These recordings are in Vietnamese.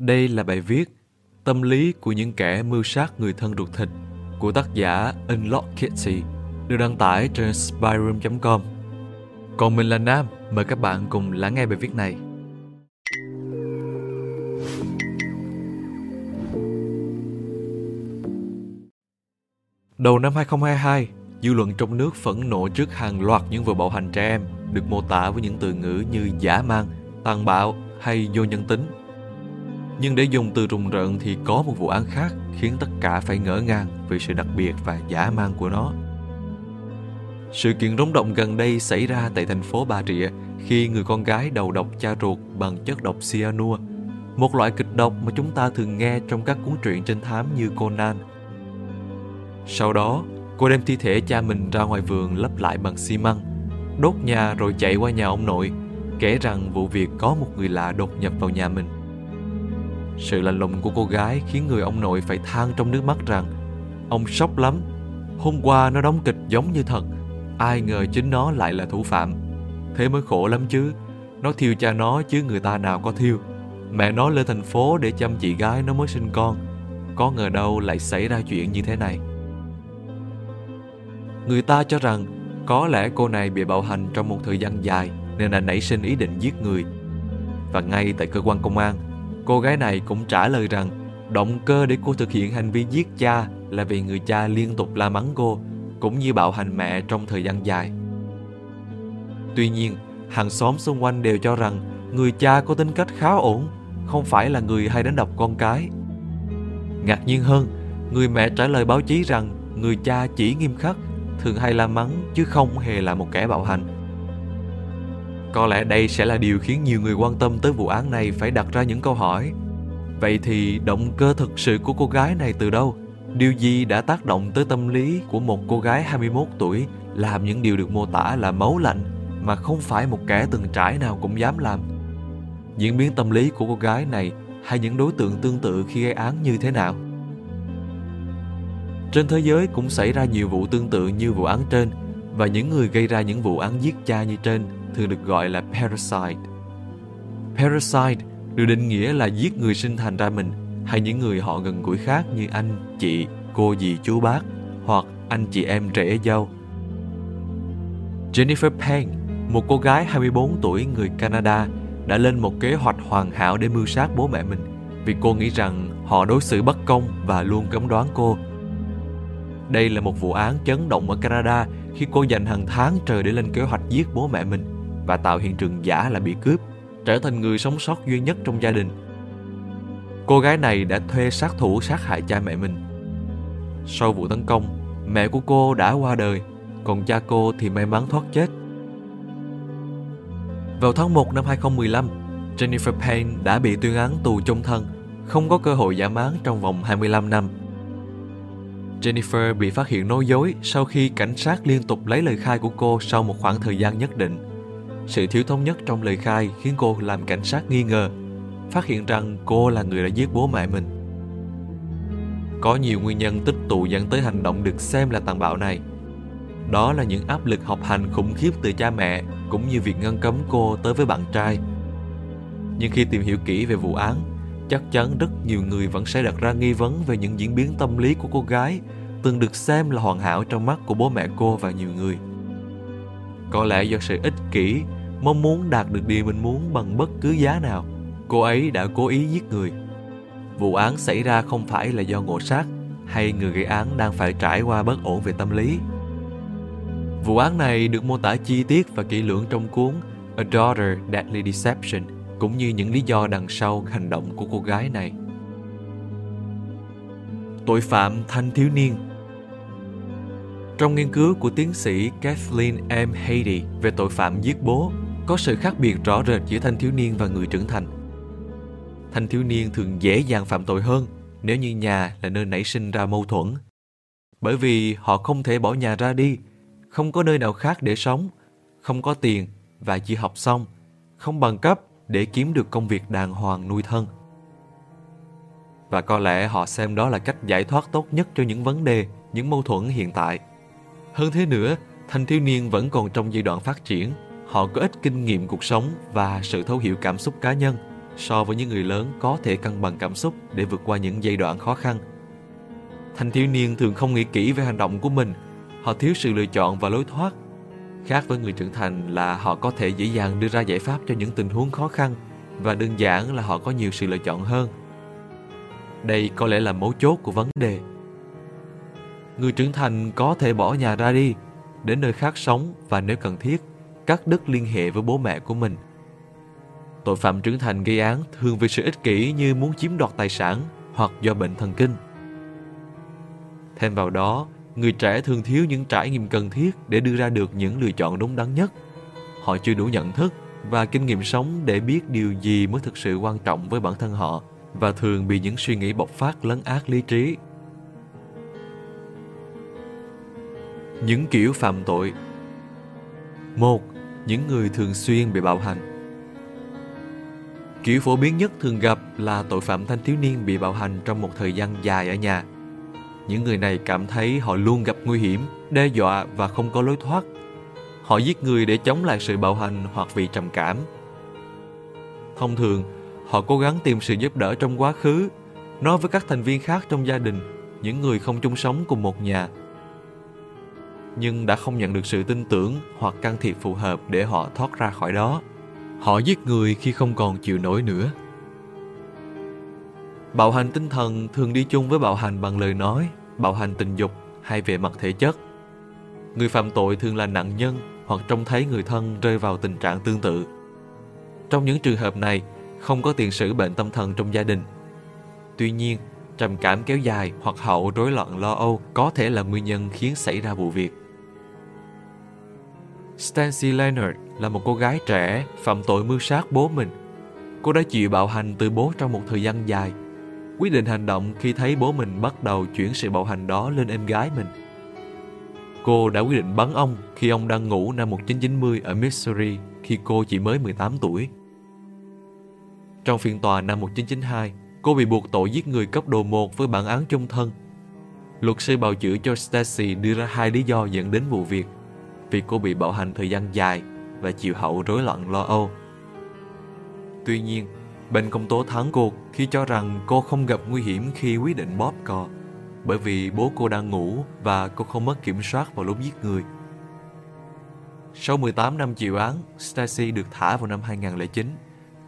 Đây là bài viết Tâm lý của những kẻ mưu sát người thân ruột thịt của tác giả Unlock Kitty được đăng tải trên spyroom.com. Còn mình là Nam, mời các bạn cùng lắng nghe bài viết này. Đầu năm 2022, dư luận trong nước phẫn nộ trước hàng loạt những vụ bạo hành trẻ em được mô tả với những từ ngữ như giả mang, tàn bạo hay vô nhân tính. Nhưng để dùng từ rùng rợn thì có một vụ án khác khiến tất cả phải ngỡ ngàng vì sự đặc biệt và giả mang của nó. Sự kiện rúng động gần đây xảy ra tại thành phố Bà Rịa khi người con gái đầu độc cha ruột bằng chất độc cyanua, một loại kịch độc mà chúng ta thường nghe trong các cuốn truyện trinh thám như Conan. Sau đó, cô đem thi thể cha mình ra ngoài vườn lấp lại bằng xi măng, đốt nhà rồi chạy qua nhà ông nội, kể rằng vụ việc có một người lạ đột nhập vào nhà mình. Sự lạnh lùng của cô gái khiến người ông nội phải than trong nước mắt rằng ông sốc lắm. Hôm qua nó đóng kịch giống như thật, ai ngờ chính nó lại là thủ phạm. Thế mới khổ lắm chứ, nó thiêu cha nó chứ người ta nào có thiêu. Mẹ nó lên thành phố để chăm chị gái nó mới sinh con, có ngờ đâu lại xảy ra chuyện như thế này. Người ta cho rằng có lẽ cô này bị bạo hành trong một thời gian dài nên đã nảy sinh ý định giết người. Và ngay tại cơ quan công an, cô gái này cũng trả lời rằng động cơ để cô thực hiện hành vi giết cha là vì người cha liên tục la mắng cô cũng như bạo hành mẹ trong thời gian dài. Tuy nhiên, hàng xóm xung quanh đều cho rằng người cha có tính cách khá ổn, không phải là người hay đánh đập con cái. Ngạc nhiên hơn, người mẹ trả lời báo chí rằng người cha chỉ nghiêm khắc, thường hay la mắng chứ không hề là một kẻ bạo hành. Có lẽ đây sẽ là điều khiến nhiều người quan tâm tới vụ án này phải đặt ra những câu hỏi. Vậy thì động cơ thực sự của cô gái này từ đâu? Điều gì đã tác động tới tâm lý của một cô gái 21 tuổi, làm những điều được mô tả là máu lạnh mà không phải một kẻ từng trải nào cũng dám làm? Diễn biến tâm lý của cô gái này hay những đối tượng tương tự khi gây án như thế nào? Trên thế giới cũng xảy ra nhiều vụ tương tự như vụ án trên và những người gây ra những vụ án giết cha như trên thường được gọi là parasite. Parasite được định nghĩa là giết người sinh thành ra mình hay những người họ gần gũi khác như anh, chị, cô dì, chú bác hoặc anh chị em rể dâu. Jennifer Payne, một cô gái 24 tuổi người Canada, đã lên một kế hoạch hoàn hảo để mưu sát bố mẹ mình vì cô nghĩ rằng họ đối xử bất công và luôn cấm đoán cô. Đây là một vụ án chấn động ở Canada khi cô dành hàng tháng trời để lên kế hoạch giết bố mẹ mình và tạo hiện trường giả là bị cướp, trở thành người sống sót duy nhất trong gia đình Cô gái này đã thuê sát thủ sát hại cha mẹ mình. Sau vụ tấn công, mẹ của cô đã qua đời, còn cha cô thì may mắn thoát chết. Vào tháng 1 năm 2015, Jennifer Payne đã bị tuyên án tù chung thân, không có cơ hội giảm án trong vòng 25 năm. Jennifer bị phát hiện nói dối sau khi cảnh sát liên tục lấy lời khai của cô sau một khoảng thời gian nhất định. Sự thiếu thống nhất trong lời khai khiến cô làm cảnh sát nghi ngờ phát hiện rằng cô là người đã giết bố mẹ mình. Có nhiều nguyên nhân tích tụ dẫn tới hành động được xem là tàn bạo này. Đó là những áp lực học hành khủng khiếp từ cha mẹ cũng như việc ngăn cấm cô tới với bạn trai. Nhưng khi tìm hiểu kỹ về vụ án, chắc chắn rất nhiều người vẫn sẽ đặt ra nghi vấn về những diễn biến tâm lý của cô gái từng được xem là hoàn hảo trong mắt của bố mẹ cô và nhiều người. Có lẽ do sự ích kỷ, mong muốn đạt được điều mình muốn bằng bất cứ giá nào – cô ấy đã cố ý giết người. Vụ án xảy ra không phải là do ngộ sát hay người gây án đang phải trải qua bất ổn về tâm lý. Vụ án này được mô tả chi tiết và kỹ lưỡng trong cuốn A Daughter Deadly Deception cũng như những lý do đằng sau hành động của cô gái này. Tội phạm thanh thiếu niên Trong nghiên cứu của tiến sĩ Kathleen M. Hady về tội phạm giết bố, có sự khác biệt rõ rệt giữa thanh thiếu niên và người trưởng thành thanh thiếu niên thường dễ dàng phạm tội hơn nếu như nhà là nơi nảy sinh ra mâu thuẫn. Bởi vì họ không thể bỏ nhà ra đi, không có nơi nào khác để sống, không có tiền và chỉ học xong, không bằng cấp để kiếm được công việc đàng hoàng nuôi thân. Và có lẽ họ xem đó là cách giải thoát tốt nhất cho những vấn đề, những mâu thuẫn hiện tại. Hơn thế nữa, thanh thiếu niên vẫn còn trong giai đoạn phát triển, họ có ít kinh nghiệm cuộc sống và sự thấu hiểu cảm xúc cá nhân – so với những người lớn có thể cân bằng cảm xúc để vượt qua những giai đoạn khó khăn. Thanh thiếu niên thường không nghĩ kỹ về hành động của mình, họ thiếu sự lựa chọn và lối thoát. Khác với người trưởng thành là họ có thể dễ dàng đưa ra giải pháp cho những tình huống khó khăn và đơn giản là họ có nhiều sự lựa chọn hơn. Đây có lẽ là mấu chốt của vấn đề. Người trưởng thành có thể bỏ nhà ra đi, đến nơi khác sống và nếu cần thiết, cắt đứt liên hệ với bố mẹ của mình. Tội phạm trưởng thành gây án thường vì sự ích kỷ như muốn chiếm đoạt tài sản hoặc do bệnh thần kinh. Thêm vào đó, người trẻ thường thiếu những trải nghiệm cần thiết để đưa ra được những lựa chọn đúng đắn nhất. Họ chưa đủ nhận thức và kinh nghiệm sống để biết điều gì mới thực sự quan trọng với bản thân họ và thường bị những suy nghĩ bộc phát lấn át lý trí. Những kiểu phạm tội một, Những người thường xuyên bị bạo hành Kiểu phổ biến nhất thường gặp là tội phạm thanh thiếu niên bị bạo hành trong một thời gian dài ở nhà. Những người này cảm thấy họ luôn gặp nguy hiểm, đe dọa và không có lối thoát. Họ giết người để chống lại sự bạo hành hoặc vì trầm cảm. Thông thường, họ cố gắng tìm sự giúp đỡ trong quá khứ, nói với các thành viên khác trong gia đình, những người không chung sống cùng một nhà. Nhưng đã không nhận được sự tin tưởng hoặc can thiệp phù hợp để họ thoát ra khỏi đó. Họ giết người khi không còn chịu nổi nữa. Bạo hành tinh thần thường đi chung với bạo hành bằng lời nói, bạo hành tình dục hay về mặt thể chất. Người phạm tội thường là nạn nhân hoặc trông thấy người thân rơi vào tình trạng tương tự. Trong những trường hợp này, không có tiền sử bệnh tâm thần trong gia đình. Tuy nhiên, trầm cảm kéo dài hoặc hậu rối loạn lo âu có thể là nguyên nhân khiến xảy ra vụ việc. Stancy Leonard là một cô gái trẻ phạm tội mưu sát bố mình. Cô đã chịu bạo hành từ bố trong một thời gian dài. Quyết định hành động khi thấy bố mình bắt đầu chuyển sự bạo hành đó lên em gái mình. Cô đã quyết định bắn ông khi ông đang ngủ năm 1990 ở Missouri khi cô chỉ mới 18 tuổi. Trong phiên tòa năm 1992, cô bị buộc tội giết người cấp độ 1 với bản án chung thân. Luật sư bào chữa cho Stacy đưa ra hai lý do dẫn đến vụ việc. Vì cô bị bạo hành thời gian dài và chịu hậu rối loạn lo âu. Tuy nhiên, bên công tố thắng cuộc khi cho rằng cô không gặp nguy hiểm khi quyết định bóp cò bởi vì bố cô đang ngủ và cô không mất kiểm soát vào lúc giết người. Sau 18 năm chịu án, Stacy được thả vào năm 2009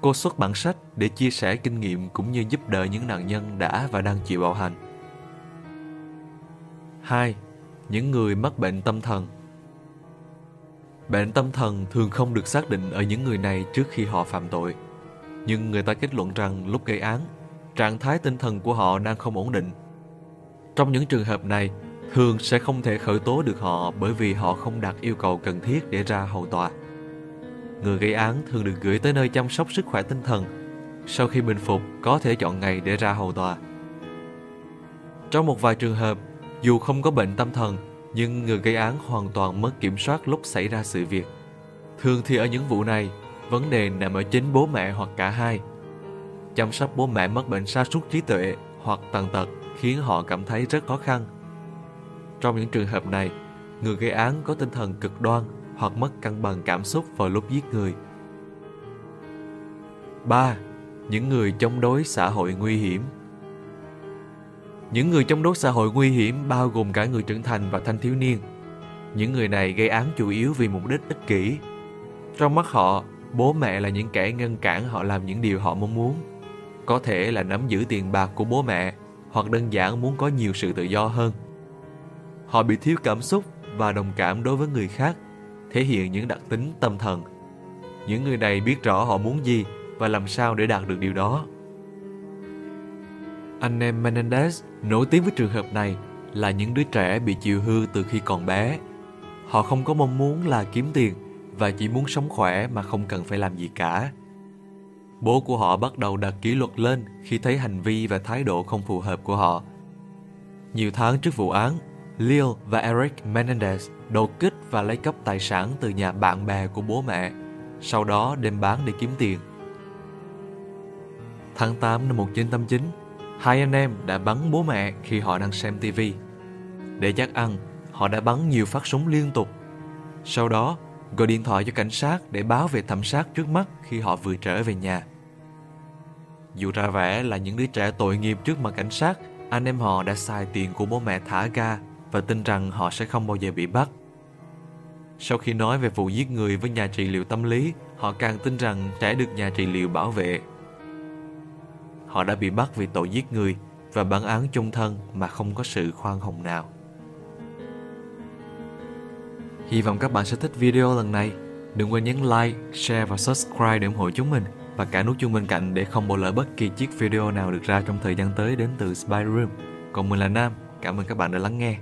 Cô xuất bản sách để chia sẻ kinh nghiệm cũng như giúp đỡ những nạn nhân đã và đang chịu bạo hành. 2. Những người mắc bệnh tâm thần Bệnh tâm thần thường không được xác định ở những người này trước khi họ phạm tội. Nhưng người ta kết luận rằng lúc gây án, trạng thái tinh thần của họ đang không ổn định. Trong những trường hợp này, thường sẽ không thể khởi tố được họ bởi vì họ không đạt yêu cầu cần thiết để ra hầu tòa. Người gây án thường được gửi tới nơi chăm sóc sức khỏe tinh thần. Sau khi bình phục, có thể chọn ngày để ra hầu tòa. Trong một vài trường hợp, dù không có bệnh tâm thần, nhưng người gây án hoàn toàn mất kiểm soát lúc xảy ra sự việc. Thường thì ở những vụ này, vấn đề nằm ở chính bố mẹ hoặc cả hai. Chăm sóc bố mẹ mắc bệnh sa sút trí tuệ hoặc tàn tật khiến họ cảm thấy rất khó khăn. Trong những trường hợp này, người gây án có tinh thần cực đoan hoặc mất cân bằng cảm xúc vào lúc giết người. 3. Những người chống đối xã hội nguy hiểm Những người chống đối xã hội nguy hiểm bao gồm cả người trưởng thành và thanh thiếu niên. Những người này gây án chủ yếu vì mục đích ích kỷ. Trong mắt họ, bố mẹ là những kẻ ngăn cản họ làm những điều họ mong muốn. Có thể là nắm giữ tiền bạc của bố mẹ, hoặc đơn giản muốn có nhiều sự tự do hơn. Họ bị thiếu cảm xúc và đồng cảm đối với người khác, thể hiện những đặc tính tâm thần. Những người này biết rõ họ muốn gì và làm sao để đạt được điều đó. Anh em Menendez nổi tiếng với trường hợp này là những đứa trẻ bị chịu hư từ khi còn bé. Họ không có mong muốn là kiếm tiền và chỉ muốn sống khỏe mà không cần phải làm gì cả. Bố của họ bắt đầu đặt kỷ luật lên khi thấy hành vi và thái độ không phù hợp của họ. Nhiều tháng trước vụ án, Lil và Eric Menendez đột kích và lấy cắp tài sản từ nhà bạn bè của bố mẹ, sau đó đem bán để kiếm tiền. Tháng 8 năm 1989, hai anh em đã bắn bố mẹ khi họ đang xem TV. Để chắc ăn, họ đã bắn nhiều phát súng liên tục. Sau đó, gọi điện thoại cho cảnh sát để báo về thẩm sát trước mắt khi họ vừa trở về nhà. Dù ra vẻ là những đứa trẻ tội nghiệp trước mặt cảnh sát, anh em họ đã xài tiền của bố mẹ thả ga và tin rằng họ sẽ không bao giờ bị bắt. Sau khi nói về vụ giết người với nhà trị liệu tâm lý, họ càng tin rằng trẻ được nhà trị liệu bảo vệ. Họ đã bị bắt vì tội giết người và bản án chung thân mà không có sự khoan hồng nào. Hy vọng các bạn sẽ thích video lần này. Đừng quên nhấn like, share và subscribe để ủng hộ chúng mình và cả nút chuông bên cạnh để không bỏ lỡ bất kỳ chiếc video nào được ra trong thời gian tới đến từ Spy Room. Còn mình là Nam, cảm ơn các bạn đã lắng nghe.